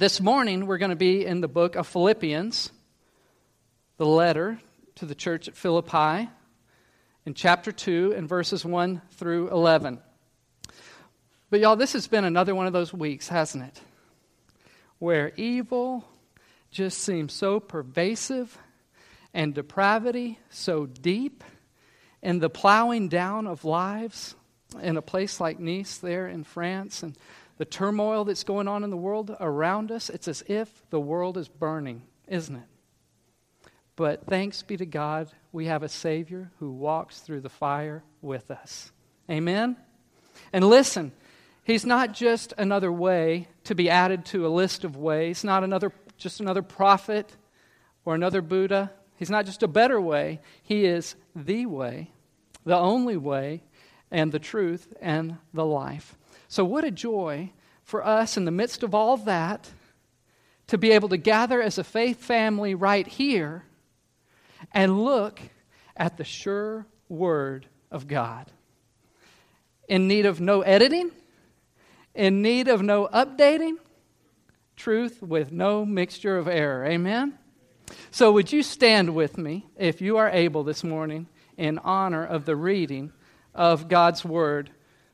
This morning, we're going to be in the book of Philippians, the letter to the church at Philippi, in chapter 2, and verses 1 through 11. But, y'all, this has been another one of those weeks, hasn't it? Where evil just seems so pervasive and depravity so deep, and the plowing down of lives in a place like Nice, there in France, and the turmoil that's going on in the world around us, it's as if the world is burning, isn't it? But thanks be to God, we have a Savior who walks through the fire with us. Amen? And listen, He's not just another way to be added to a list of ways, not another, just another prophet or another Buddha. He's not just a better way, He is the way, the only way, and the truth and the life. So, what a joy for us in the midst of all that to be able to gather as a faith family right here and look at the sure Word of God. In need of no editing, in need of no updating, truth with no mixture of error. Amen? So, would you stand with me, if you are able this morning, in honor of the reading of God's Word?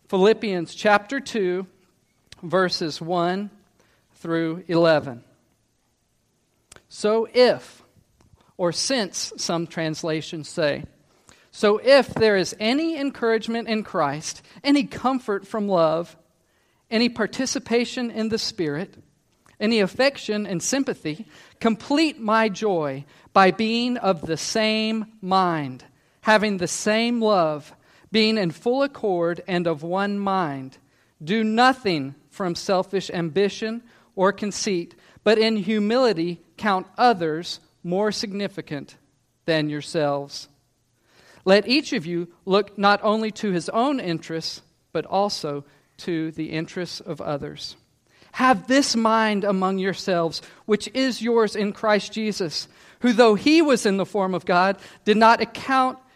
Philippians chapter 2, verses 1 through 11. So if, or since some translations say, so if there is any encouragement in Christ, any comfort from love, any participation in the Spirit, any affection and sympathy, complete my joy by being of the same mind, having the same love being in full accord and of one mind. Do nothing from selfish ambition or conceit, but in humility count others more significant than yourselves. Let each of you look not only to his own interests, but also to the interests of others. Have this mind among yourselves, which is yours in Christ Jesus, who, though he was in the form of God, did not account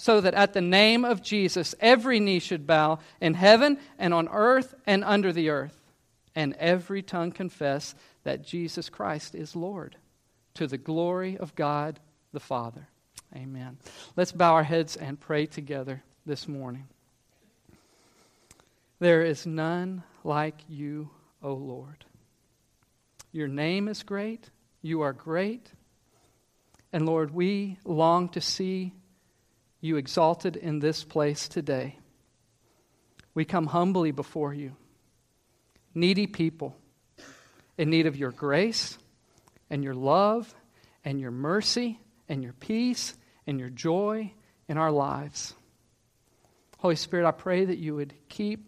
so that at the name of Jesus every knee should bow in heaven and on earth and under the earth, and every tongue confess that Jesus Christ is Lord, to the glory of God the Father. Amen. Let's bow our heads and pray together this morning. There is none like you, O Lord. Your name is great. You are great. And Lord, we long to see you exalted in this place today. We come humbly before you, needy people in need of your grace and your love and your mercy and your peace and your joy in our lives. Holy Spirit, I pray that you would keep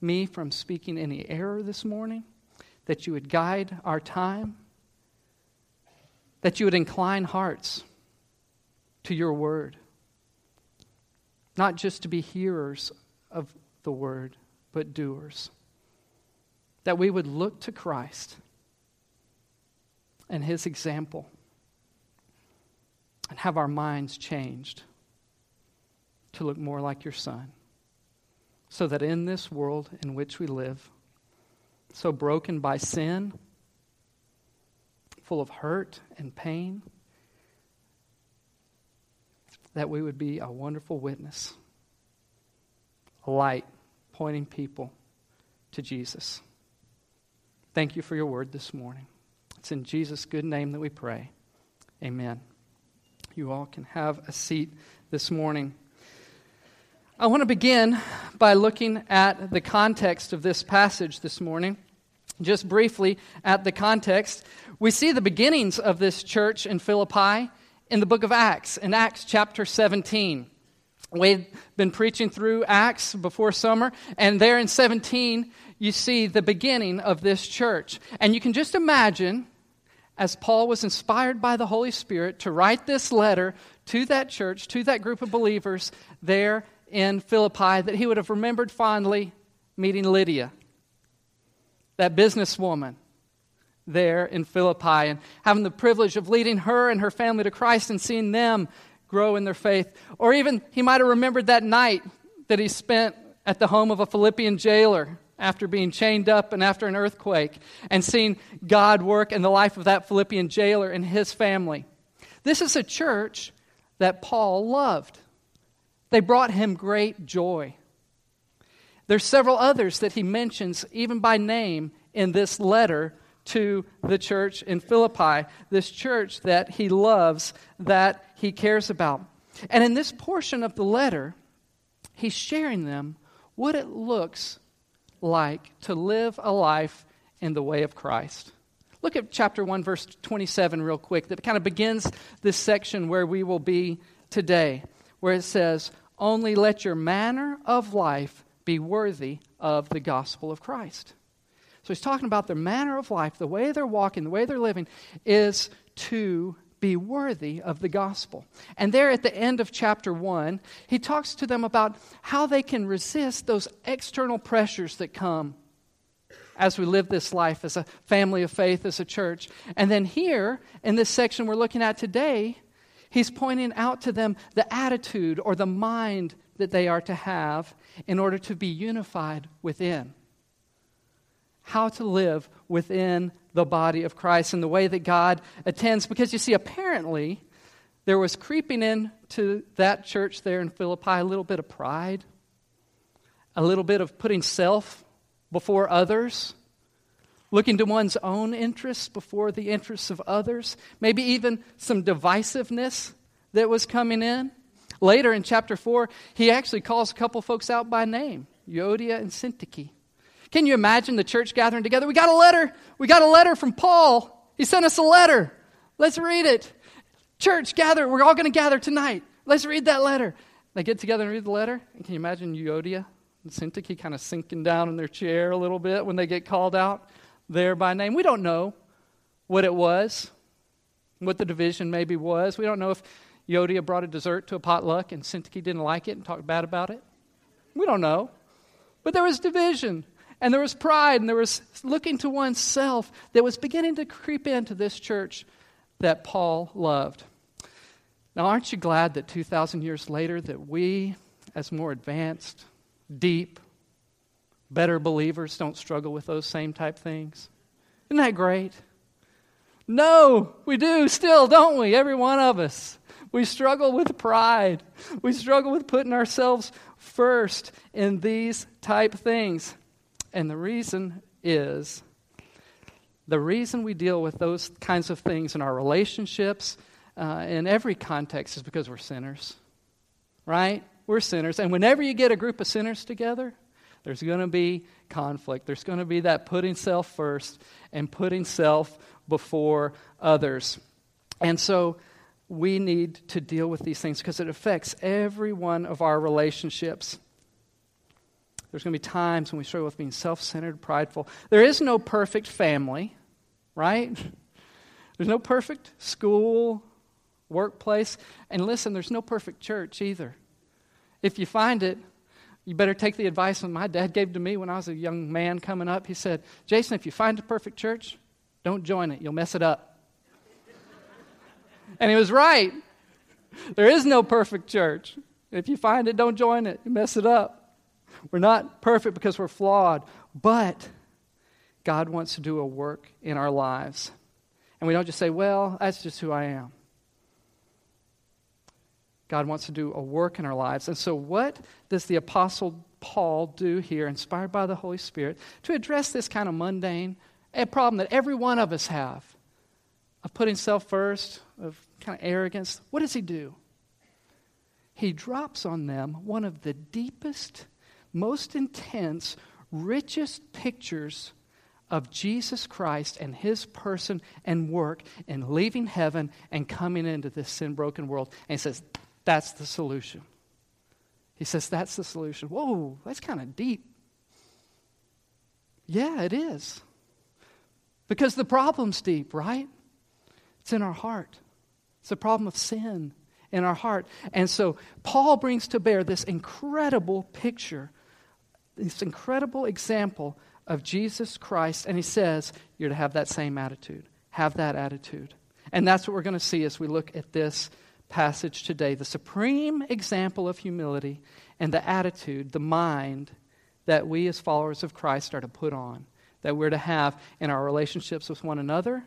me from speaking any error this morning, that you would guide our time, that you would incline hearts to your word not just to be hearers of the word, but doers. That we would look to Christ and his example and have our minds changed to look more like your Son. So that in this world in which we live, so broken by sin, full of hurt and pain, that we would be a wonderful witness, a light pointing people to Jesus. Thank you for your word this morning. It's in Jesus' good name that we pray. Amen. You all can have a seat this morning. I want to begin by looking at the context of this passage this morning. Just briefly at the context, we see the beginnings of this church in Philippi in the book of Acts, in Acts chapter 17. We've been preaching through Acts before summer, and there in 17, you see the beginning of this church. And you can just imagine as Paul was inspired by the Holy Spirit to write this letter to that church, to that group of believers there in Philippi, that he would have remembered fondly meeting Lydia, that businesswoman there in Philippi, and having the privilege of leading her and her family to Christ and seeing them grow in their faith. Or even he might have remembered that night that he spent at the home of a Philippian jailer after being chained up and after an earthquake and seeing God work in the life of that Philippian jailer and his family. This is a church that Paul loved. They brought him great joy. There's several others that he mentions, even by name, in this letter to the church in Philippi, this church that he loves, that he cares about. And in this portion of the letter, he's sharing them what it looks like to live a life in the way of Christ. Look at chapter 1, verse 27, real quick. That kind of begins this section where we will be today, where it says, Only let your manner of life be worthy of the gospel of Christ. So he's talking about their manner of life, the way they're walking, the way they're living, is to be worthy of the gospel. And there at the end of chapter 1, he talks to them about how they can resist those external pressures that come as we live this life as a family of faith, as a church. And then here, in this section we're looking at today, he's pointing out to them the attitude or the mind that they are to have in order to be unified within how to live within the body of Christ and the way that God attends. Because you see, apparently, there was creeping into that church there in Philippi a little bit of pride, a little bit of putting self before others, looking to one's own interests before the interests of others, maybe even some divisiveness that was coming in. Later in chapter 4, he actually calls a couple folks out by name Euodia and Syntyche. Can you imagine the church gathering together? We got a letter. We got a letter from Paul. He sent us a letter. Let's read it. Church, gather. We're all going to gather tonight. Let's read that letter. They get together and read the letter. And can you imagine Euodia and Syntyche kind of sinking down in their chair a little bit when they get called out there by name? We don't know what it was, what the division maybe was. We don't know if Euodia brought a dessert to a potluck and Syntyche didn't like it and talked bad about it. We don't know. But there was division. And there was pride and there was looking to oneself that was beginning to creep into this church that Paul loved. Now, aren't you glad that 2,000 years later that we, as more advanced, deep, better believers, don't struggle with those same type things? Isn't that great? No, we do still, don't we? Every one of us. We struggle with pride. We struggle with putting ourselves first in these type things. And the reason is the reason we deal with those kinds of things in our relationships, uh, in every context, is because we're sinners. Right? We're sinners. And whenever you get a group of sinners together, there's going to be conflict. There's going to be that putting self first and putting self before others. And so we need to deal with these things because it affects every one of our relationships. There's going to be times when we struggle with being self centered, prideful. There is no perfect family, right? There's no perfect school, workplace. And listen, there's no perfect church either. If you find it, you better take the advice that my dad gave to me when I was a young man coming up. He said, Jason, if you find a perfect church, don't join it. You'll mess it up. and he was right. There is no perfect church. If you find it, don't join it. You mess it up. We're not perfect because we're flawed, but God wants to do a work in our lives. And we don't just say, well, that's just who I am. God wants to do a work in our lives. And so, what does the Apostle Paul do here, inspired by the Holy Spirit, to address this kind of mundane problem that every one of us have of putting self first, of kind of arrogance? What does he do? He drops on them one of the deepest most intense, richest pictures of Jesus Christ and his person and work in leaving heaven and coming into this sin broken world. And he says, That's the solution. He says, That's the solution. Whoa, that's kind of deep. Yeah, it is. Because the problem's deep, right? It's in our heart. It's a problem of sin in our heart. And so Paul brings to bear this incredible picture, this incredible example of Jesus Christ. And he says, You're to have that same attitude. Have that attitude. And that's what we're going to see as we look at this passage today the supreme example of humility and the attitude, the mind that we as followers of Christ are to put on, that we're to have in our relationships with one another,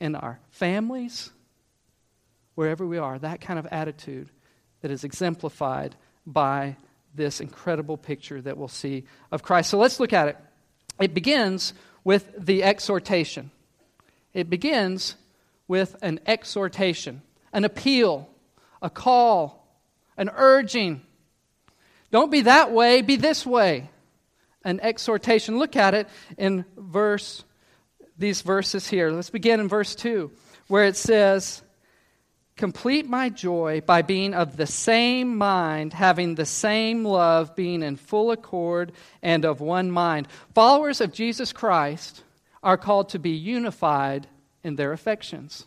in our families, wherever we are, that kind of attitude that is exemplified by this incredible picture that we'll see of Christ. So let's look at it. It begins with the exhortation. It begins with an exhortation, an appeal, a call, an urging. Don't be that way, be this way. An exhortation. Look at it in verse these verses here. Let's begin in verse 2 where it says, Complete my joy by being of the same mind, having the same love, being in full accord and of one mind. Followers of Jesus Christ are called to be unified in their affections.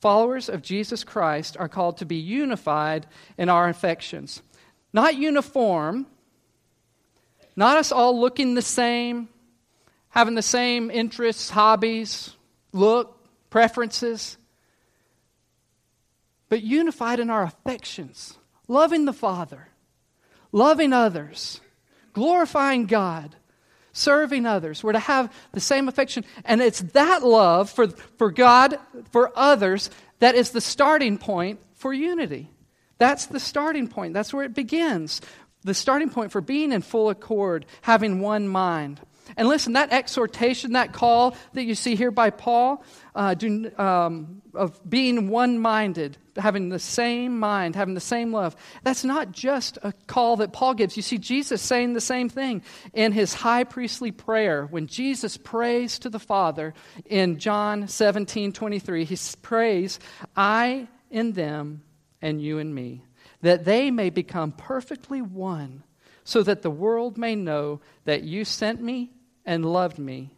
Followers of Jesus Christ are called to be unified in our affections. Not uniform, not us all looking the same, having the same interests, hobbies, look, preferences but unified in our affections, loving the Father, loving others, glorifying God, serving others. We're to have the same affection. And it's that love for, for God, for others, that is the starting point for unity. That's the starting point. That's where it begins. The starting point for being in full accord, having one mind. And listen, that exhortation, that call that you see here by Paul, uh, do, um, of being one minded, having the same mind, having the same love, that's not just a call that Paul gives. You see Jesus saying the same thing in his high priestly prayer. When Jesus prays to the Father in John 17 23, he prays, I in them and you in me, that they may become perfectly one so that the world may know that you sent me and loved me,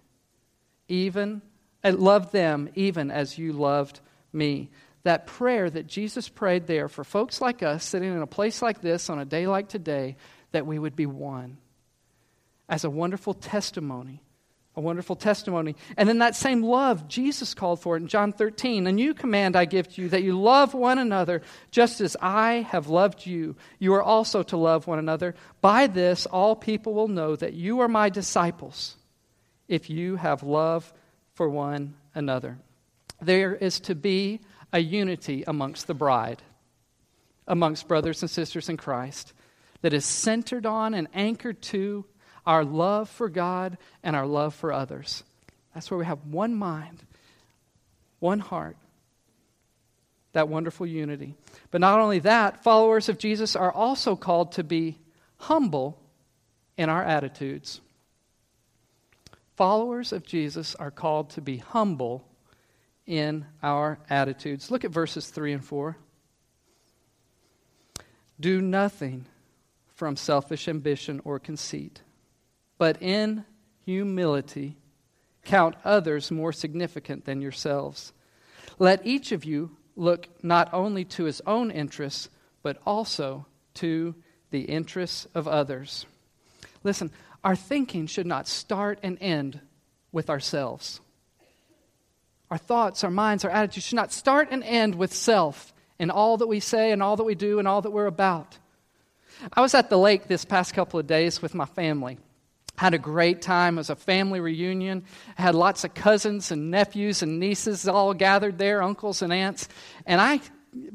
even and loved them even as you loved me. That prayer that Jesus prayed there for folks like us sitting in a place like this on a day like today, that we would be one. As a wonderful testimony a wonderful testimony. And then that same love Jesus called for in John 13. A new command I give to you that you love one another just as I have loved you. You are also to love one another. By this, all people will know that you are my disciples if you have love for one another. There is to be a unity amongst the bride, amongst brothers and sisters in Christ, that is centered on and anchored to our love for God and our love for others. That's where we have one mind, one heart, that wonderful unity. But not only that, followers of Jesus are also called to be humble in our attitudes. Followers of Jesus are called to be humble in our attitudes. Look at verses 3 and 4. Do nothing from selfish ambition or conceit but in humility count others more significant than yourselves. Let each of you look not only to his own interests, but also to the interests of others. Listen, our thinking should not start and end with ourselves. Our thoughts, our minds, our attitudes should not start and end with self in all that we say and all that we do and all that we're about. I was at the lake this past couple of days with my family. Had a great time. It was a family reunion. Had lots of cousins and nephews and nieces all gathered there, uncles and aunts. And I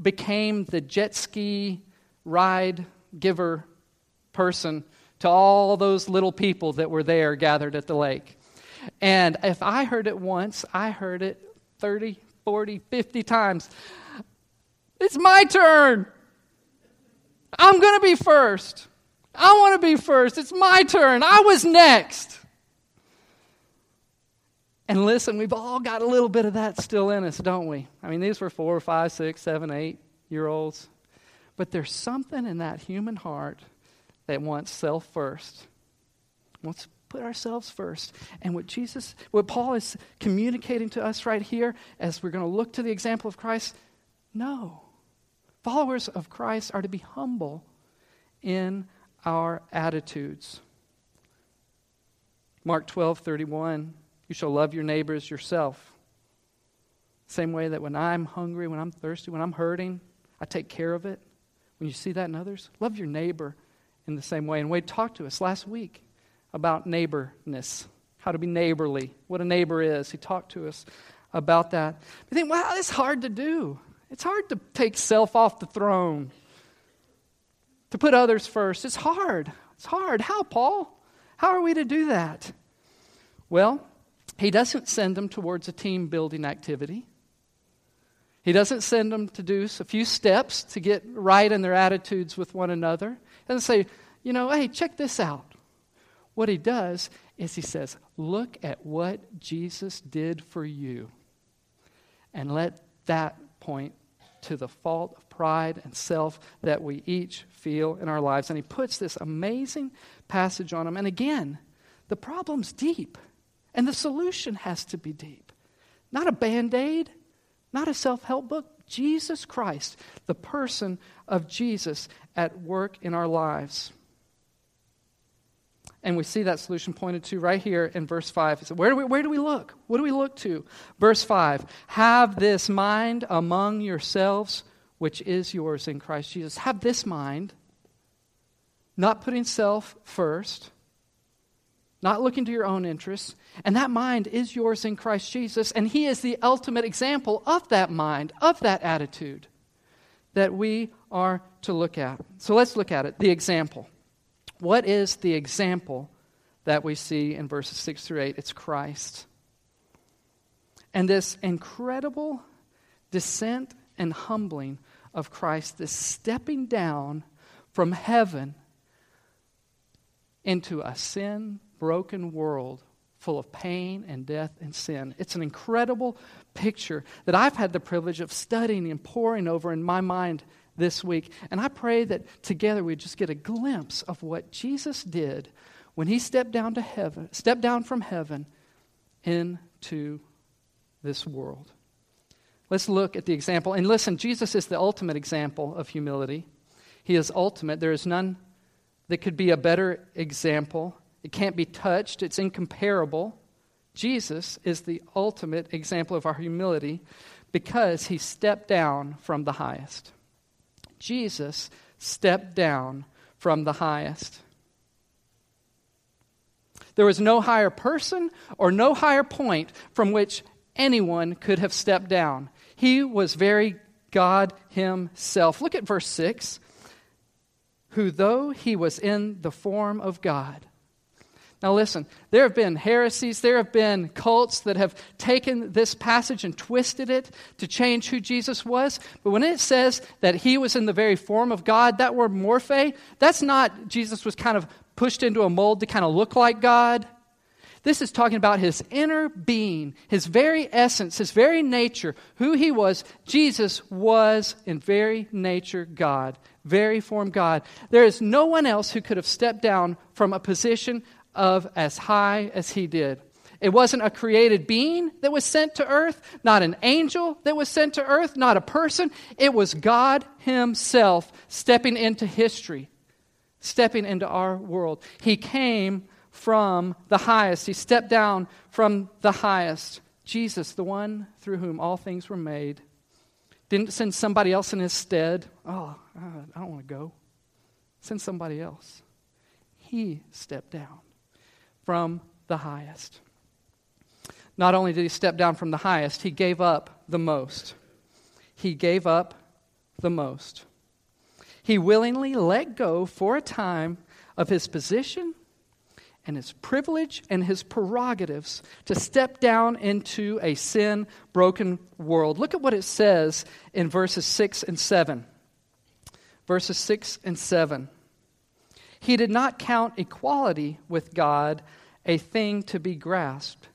became the jet ski ride giver person to all those little people that were there gathered at the lake. And if I heard it once, I heard it 30, 40, 50 times. It's my turn. I'm going to be first. I want to be first. It's my turn. I was next. And listen, we've all got a little bit of that still in us, don't we? I mean, these were four, five, six, seven, eight year olds. But there's something in that human heart that wants self first, wants to put ourselves first. And what Jesus, what Paul is communicating to us right here as we're going to look to the example of Christ, no. Followers of Christ are to be humble in our attitudes. Mark 12, 31, you shall love your neighbors yourself. Same way that when I'm hungry, when I'm thirsty, when I'm hurting, I take care of it. When you see that in others, love your neighbor in the same way. And Wade talked to us last week about neighborness, how to be neighborly, what a neighbor is. He talked to us about that. We think, wow, it's hard to do. It's hard to take self off the throne, to put others first. It's hard. It's hard. How, Paul? How are we to do that? Well, he doesn't send them towards a team building activity. He doesn't send them to do a few steps to get right in their attitudes with one another. And say, you know, hey, check this out. What he does is he says, look at what Jesus did for you. And let that point to the fault of pride and self that we each feel in our lives. And he puts this amazing passage on him. And again, the problem's deep, and the solution has to be deep. Not a band aid, not a self help book. Jesus Christ, the person of Jesus at work in our lives. And we see that solution pointed to right here in verse 5. So where, do we, where do we look? What do we look to? Verse 5 Have this mind among yourselves, which is yours in Christ Jesus. Have this mind, not putting self first, not looking to your own interests. And that mind is yours in Christ Jesus. And He is the ultimate example of that mind, of that attitude that we are to look at. So let's look at it the example. What is the example that we see in verses 6 through 8? It's Christ. And this incredible descent and humbling of Christ, this stepping down from heaven into a sin broken world full of pain and death and sin. It's an incredible picture that I've had the privilege of studying and poring over in my mind this week. And I pray that together we just get a glimpse of what Jesus did when he stepped down to heaven, stepped down from heaven into this world. Let's look at the example. And listen, Jesus is the ultimate example of humility. He is ultimate. There is none that could be a better example. It can't be touched, it's incomparable. Jesus is the ultimate example of our humility because he stepped down from the highest. Jesus stepped down from the highest. There was no higher person or no higher point from which anyone could have stepped down. He was very God Himself. Look at verse 6 who, though he was in the form of God, now, listen, there have been heresies, there have been cults that have taken this passage and twisted it to change who Jesus was. But when it says that he was in the very form of God, that word morphe, that's not Jesus was kind of pushed into a mold to kind of look like God. This is talking about his inner being, his very essence, his very nature, who he was. Jesus was in very nature God, very form God. There is no one else who could have stepped down from a position of as high as he did. It wasn't a created being that was sent to earth, not an angel that was sent to earth, not a person. It was God Himself stepping into history, stepping into our world. He came from the highest, He stepped down from the highest. Jesus, the one through whom all things were made, didn't send somebody else in His stead. Oh, I don't want to go. Send somebody else. He stepped down from the highest. Not only did he step down from the highest, he gave up the most. He gave up the most. He willingly let go for a time of his position and his privilege and his prerogatives to step down into a sin broken world. Look at what it says in verses 6 and 7. Verses 6 and 7. He did not count equality with God a thing to be grasped,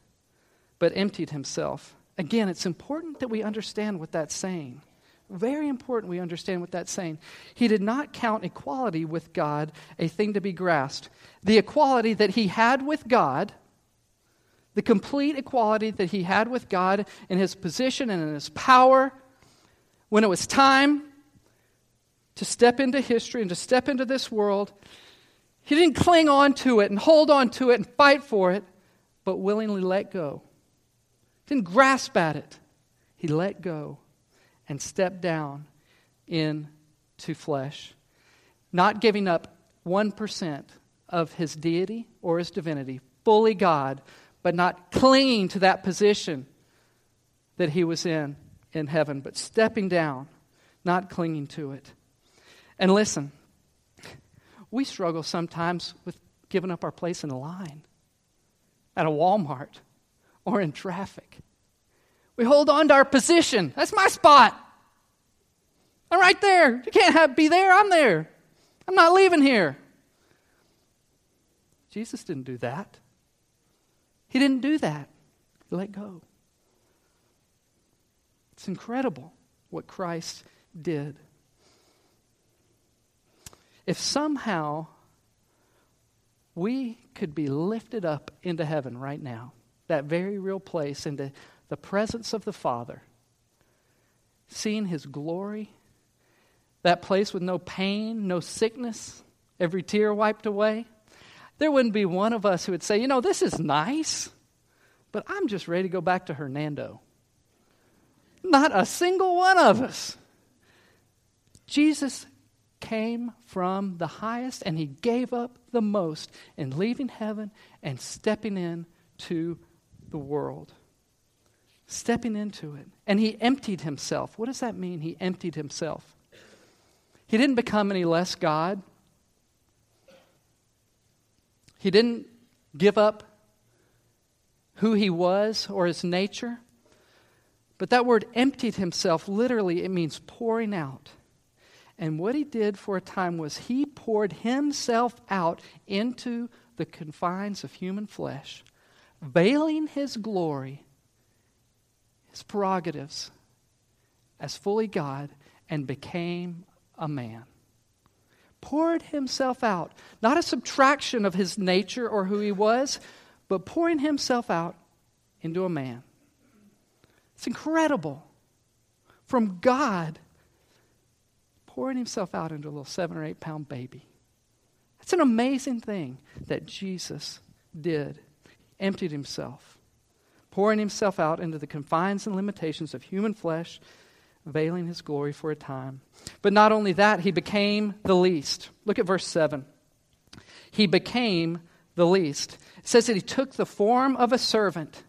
but emptied himself. Again, it's important that we understand what that's saying. Very important we understand what that's saying. He did not count equality with God a thing to be grasped. The equality that he had with God, the complete equality that he had with God in his position and in his power, when it was time to step into history and to step into this world, he didn't cling on to it and hold on to it and fight for it, but willingly let go. Didn't grasp at it. He let go and stepped down into flesh, not giving up 1% of his deity or his divinity, fully God, but not clinging to that position that he was in in heaven, but stepping down, not clinging to it. And listen, we struggle sometimes with giving up our place in a line at a Walmart or in traffic. We hold on to our position. That's my spot. I'm right there. You can't have, be there. I'm there. I'm not leaving here. Jesus didn't do that. He didn't do that. He let go. It's incredible what Christ did. If somehow we could be lifted up into heaven right now, that very real place, into the presence of the Father, seeing His glory, that place with no pain, no sickness, every tear wiped away, there wouldn't be one of us who would say, you know, this is nice, but I'm just ready to go back to Hernando. Not a single one of us. Jesus came from the highest and he gave up the most in leaving heaven and stepping in to the world. Stepping into it. And he emptied himself. What does that mean? He emptied himself. He didn't become any less God. He didn't give up who he was or his nature. But that word emptied himself, literally, it means pouring out. And what he did for a time was he poured himself out into the confines of human flesh, veiling his glory, his prerogatives as fully God, and became a man. Poured himself out, not a subtraction of his nature or who he was, but pouring himself out into a man. It's incredible. From God pouring himself out into a little seven or eight pound baby. That's an amazing thing that Jesus did. Emptied himself, pouring himself out into the confines and limitations of human flesh, veiling his glory for a time. But not only that, he became the least. Look at verse 7. He became the least. It says that he took the form of a servant,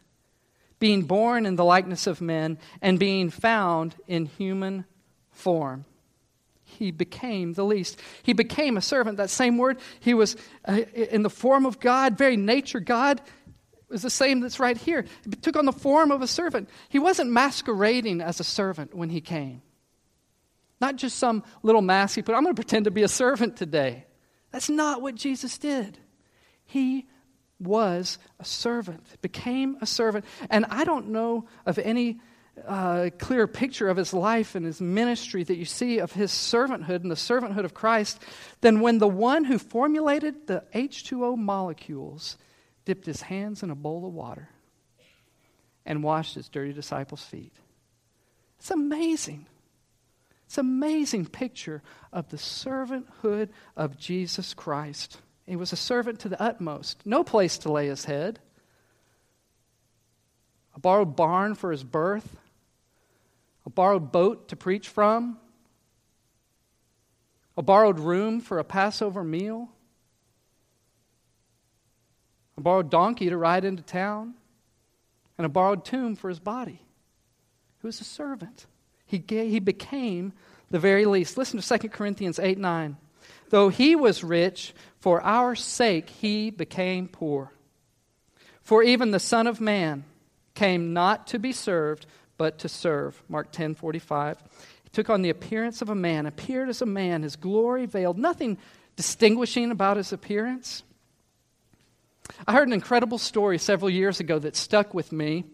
being born in the likeness of men, and being found in human form he became the least. He became a servant. That same word, he was uh, in the form of God, very nature God was the same that's right here. He took on the form of a servant. He wasn't masquerading as a servant when he came. Not just some little mask he put, I'm going to pretend to be a servant today. That's not what Jesus did. He was a servant, became a servant. And I don't know of any uh, clear picture of his life and his ministry that you see of his servanthood and the servanthood of Christ than when the one who formulated the H2O molecules dipped his hands in a bowl of water and washed his dirty disciples' feet. It's amazing. It's an amazing picture of the servanthood of Jesus Christ. He was a servant to the utmost, no place to lay his head, a borrowed barn for his birth, a borrowed boat to preach from, a borrowed room for a Passover meal, a borrowed donkey to ride into town, and a borrowed tomb for his body. He was a servant. He, gave, he became the very least. Listen to 2 Corinthians 8 9. Though he was rich, for our sake he became poor. For even the Son of Man came not to be served, but to serve. Mark 10 45. He took on the appearance of a man, appeared as a man, his glory veiled, nothing distinguishing about his appearance. I heard an incredible story several years ago that stuck with me.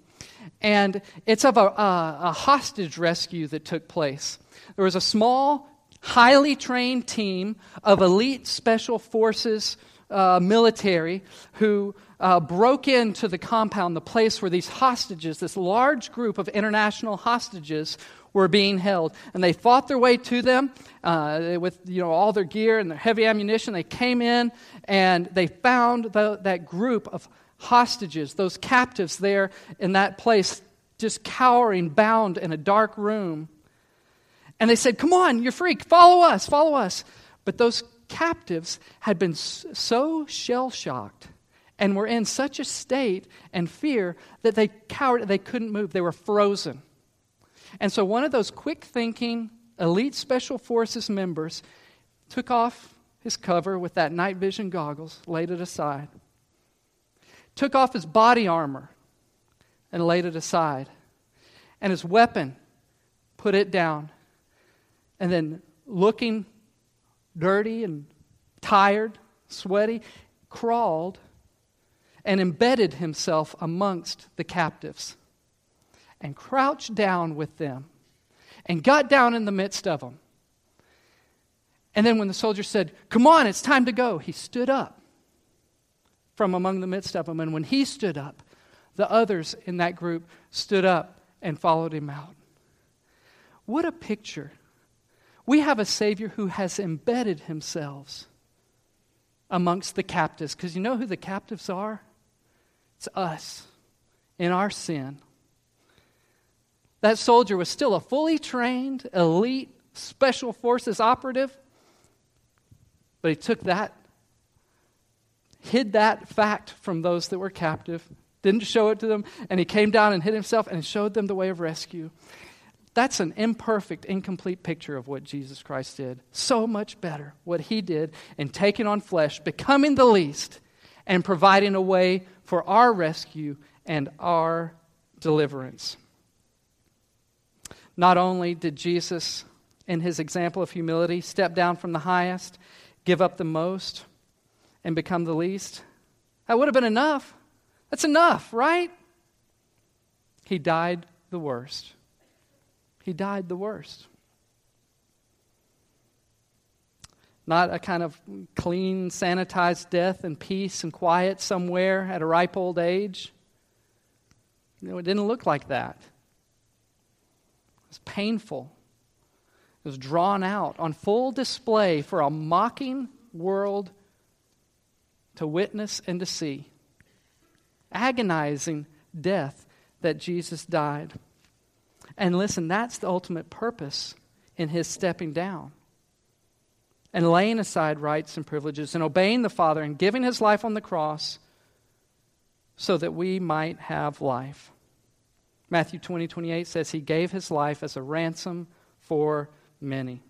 And it's of a, a, a hostage rescue that took place. There was a small, highly trained team of elite special forces uh, military who uh, broke into the compound, the place where these hostages, this large group of international hostages, were being held. And they fought their way to them uh, with you know, all their gear and their heavy ammunition. They came in and they found the, that group of hostages, those captives there in that place, just cowering, bound in a dark room. And they said, Come on, you're free. Follow us, follow us. But those captives had been so shell shocked and were in such a state and fear that they cowered, they couldn't move, they were frozen. And so one of those quick thinking, elite special forces members took off his cover with that night vision goggles, laid it aside, took off his body armor and laid it aside, and his weapon, put it down, and then looking dirty and tired, sweaty, crawled and embedded himself amongst the captives and crouched down with them and got down in the midst of them. And then when the soldier said, Come on, it's time to go, he stood up from among the midst of them. And when he stood up, the others in that group stood up and followed him out. What a picture. We have a Savior who has embedded himself amongst the captives. Because you know who the captives are? It's us in our sin. That soldier was still a fully trained, elite, special forces operative, but he took that, hid that fact from those that were captive, didn't show it to them, and he came down and hid himself and showed them the way of rescue. That's an imperfect, incomplete picture of what Jesus Christ did. So much better what he did in taking on flesh, becoming the least, and providing a way for our rescue and our deliverance. Not only did Jesus, in his example of humility, step down from the highest, give up the most, and become the least, that would have been enough. That's enough, right? He died the worst. He died the worst. Not a kind of clean, sanitized death and peace and quiet somewhere at a ripe old age. You know, it didn't look like that. It was painful. It was drawn out on full display for a mocking world to witness and to see. Agonizing death that Jesus died. And listen, that's the ultimate purpose in his stepping down and laying aside rights and privileges and obeying the Father and giving his life on the cross so that we might have life. Matthew 20, 28 says, He gave his life as a ransom for many.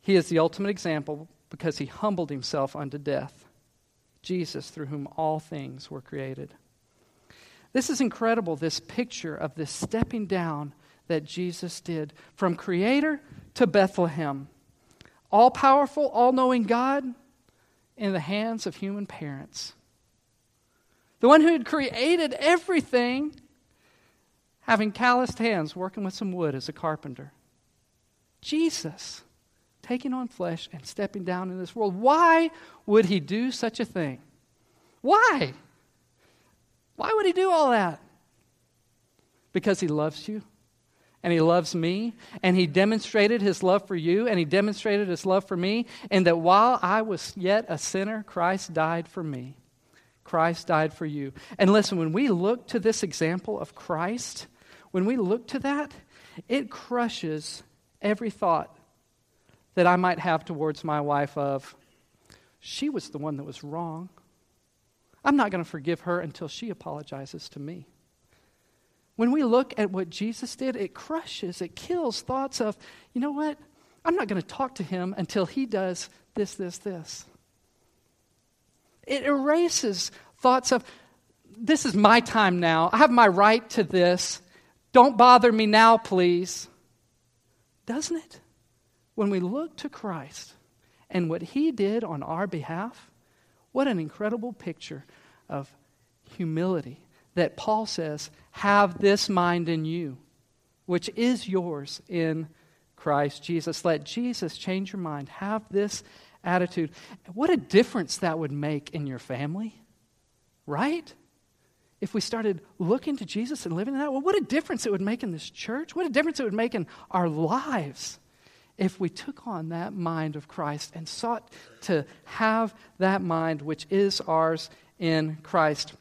He is the ultimate example because he humbled himself unto death. Jesus, through whom all things were created. This is incredible, this picture of this stepping down that Jesus did from Creator to Bethlehem all powerful, all knowing God in the hands of human parents. The one who had created everything, having calloused hands, working with some wood as a carpenter. Jesus taking on flesh and stepping down in this world. Why would he do such a thing? Why? Why would he do all that? Because he loves you and he loves me, and he demonstrated his love for you, and he demonstrated his love for me, and that while I was yet a sinner, Christ died for me. Christ died for you. And listen, when we look to this example of Christ, when we look to that, it crushes every thought that I might have towards my wife of, she was the one that was wrong. I'm not going to forgive her until she apologizes to me. When we look at what Jesus did, it crushes, it kills thoughts of, you know what? I'm not going to talk to him until he does this, this, this. It erases thoughts of, this is my time now. I have my right to this. Don't bother me now, please. Doesn't it? When we look to Christ and what he did on our behalf, what an incredible picture of humility that Paul says have this mind in you, which is yours in Christ Jesus. Let Jesus change your mind. Have this attitude. What a difference that would make in your family, right? If we started looking to Jesus and living in that, well, what a difference it would make in this church. What a difference it would make in our lives if we took on that mind of Christ and sought to have that mind which is ours in Christ.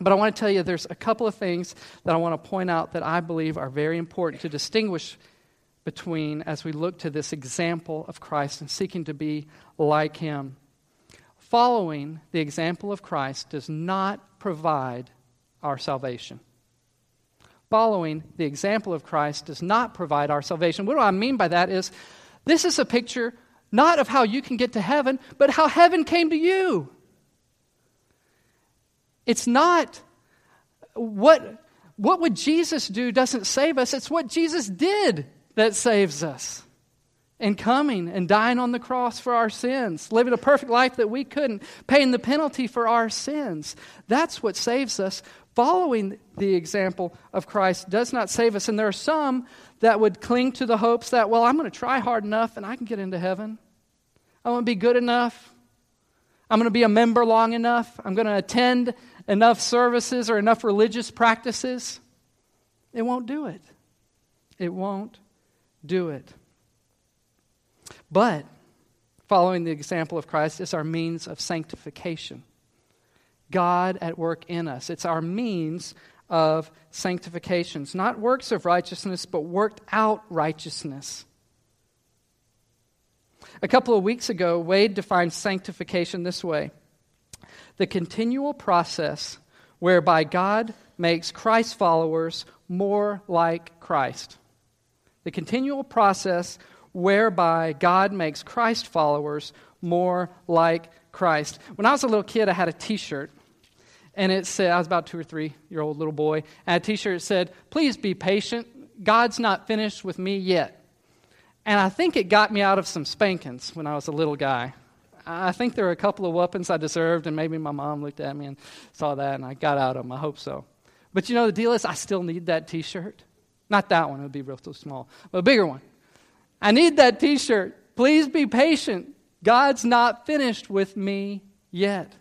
But I want to tell you there's a couple of things that I want to point out that I believe are very important to distinguish between as we look to this example of Christ and seeking to be like him. Following the example of Christ does not provide our salvation. Following the example of Christ does not provide our salvation. What do I mean by that is this is a picture not of how you can get to heaven, but how heaven came to you. It's not what, what would Jesus do doesn't save us, it's what Jesus did that saves us. And coming and dying on the cross for our sins, living a perfect life that we couldn't, paying the penalty for our sins. That's what saves us. Following the example of Christ does not save us. And there are some that would cling to the hopes that, well, I'm going to try hard enough and I can get into heaven. I'm going to be good enough. I'm going to be a member long enough. I'm going to attend enough services or enough religious practices. It won't do it. It won't do it. But following the example of Christ is our means of sanctification. God at work in us. It's our means of sanctification. It's not works of righteousness, but worked out righteousness. A couple of weeks ago, Wade defined sanctification this way the continual process whereby God makes Christ followers more like Christ the continual process whereby God makes Christ followers more like Christ. When I was a little kid, I had a t shirt. And it said, I was about two or three year old little boy. And a t shirt said, Please be patient. God's not finished with me yet. And I think it got me out of some spankings when I was a little guy. I think there were a couple of weapons I deserved, and maybe my mom looked at me and saw that, and I got out of them. I hope so. But you know, the deal is, I still need that t shirt. Not that one, it would be real too small, but a bigger one. I need that t shirt. Please be patient. God's not finished with me yet.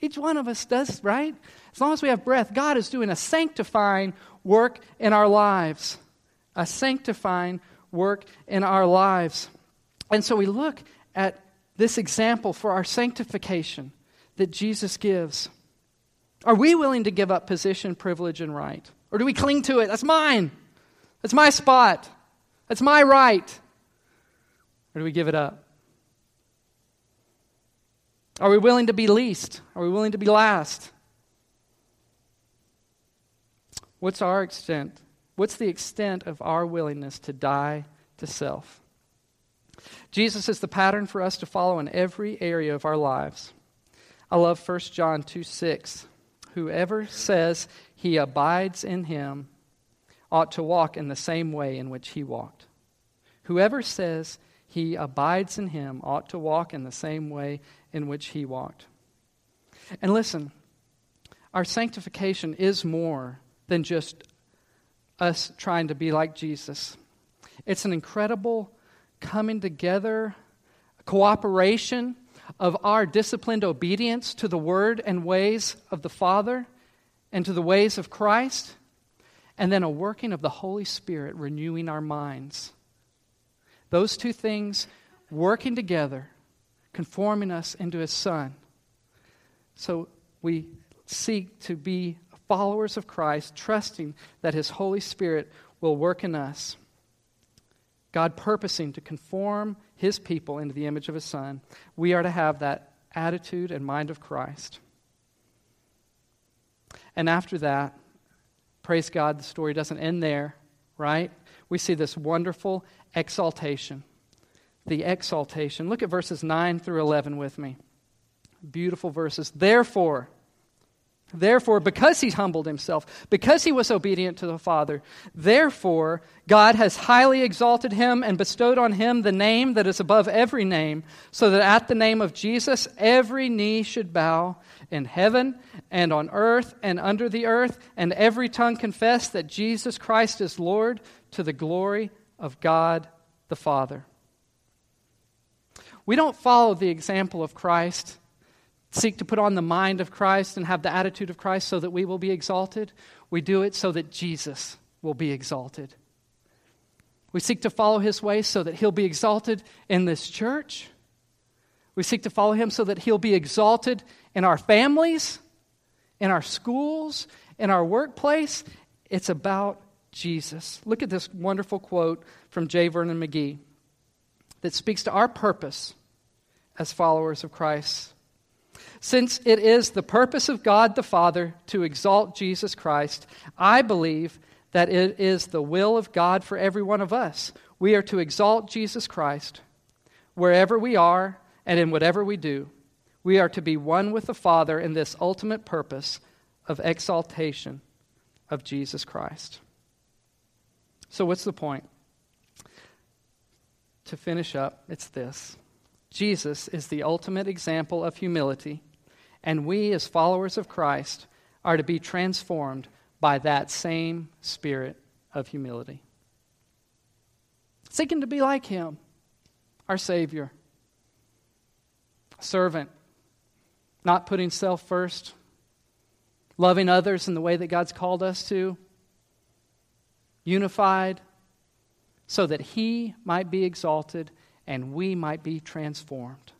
Each one of us does, right? As long as we have breath, God is doing a sanctifying work in our lives. A sanctifying work in our lives. And so we look at this example for our sanctification that Jesus gives. Are we willing to give up position, privilege, and right? Or do we cling to it? That's mine. That's my spot. That's my right. Or do we give it up? Are we willing to be least? Are we willing to be last? What's our extent? What's the extent of our willingness to die to self? Jesus is the pattern for us to follow in every area of our lives. I love 1 John 2 6. Whoever says he abides in him ought to walk in the same way in which he walked. Whoever says he abides in him ought to walk in the same way in which he walked. And listen, our sanctification is more than just us trying to be like Jesus. It's an incredible coming together, cooperation of our disciplined obedience to the word and ways of the Father and to the ways of Christ and then a working of the Holy Spirit renewing our minds. Those two things working together, conforming us into His Son. So we seek to be followers of Christ, trusting that His Holy Spirit will work in us. God purposing to conform His people into the image of His Son. We are to have that attitude and mind of Christ. And after that, Praise God, the story doesn't end there, right? We see this wonderful exaltation. The exaltation. Look at verses 9 through 11 with me. Beautiful verses. Therefore, Therefore, because he humbled himself, because he was obedient to the Father, therefore God has highly exalted him and bestowed on him the name that is above every name, so that at the name of Jesus every knee should bow in heaven and on earth and under the earth, and every tongue confess that Jesus Christ is Lord to the glory of God the Father. We don't follow the example of Christ seek to put on the mind of Christ and have the attitude of Christ so that we will be exalted. We do it so that Jesus will be exalted. We seek to follow his ways so that he'll be exalted in this church. We seek to follow him so that he'll be exalted in our families, in our schools, in our workplace. It's about Jesus. Look at this wonderful quote from J. Vernon McGee that speaks to our purpose as followers of Christ. Since it is the purpose of God the Father to exalt Jesus Christ, I believe that it is the will of God for every one of us. We are to exalt Jesus Christ wherever we are and in whatever we do. We are to be one with the Father in this ultimate purpose of exaltation of Jesus Christ. So, what's the point? To finish up, it's this Jesus is the ultimate example of humility, and we, as followers of Christ, are to be transformed by that same spirit of humility. Seeking to be like Him, our Savior, servant, not putting self first, loving others in the way that God's called us to, unified, so that He might be exalted and we might be transformed.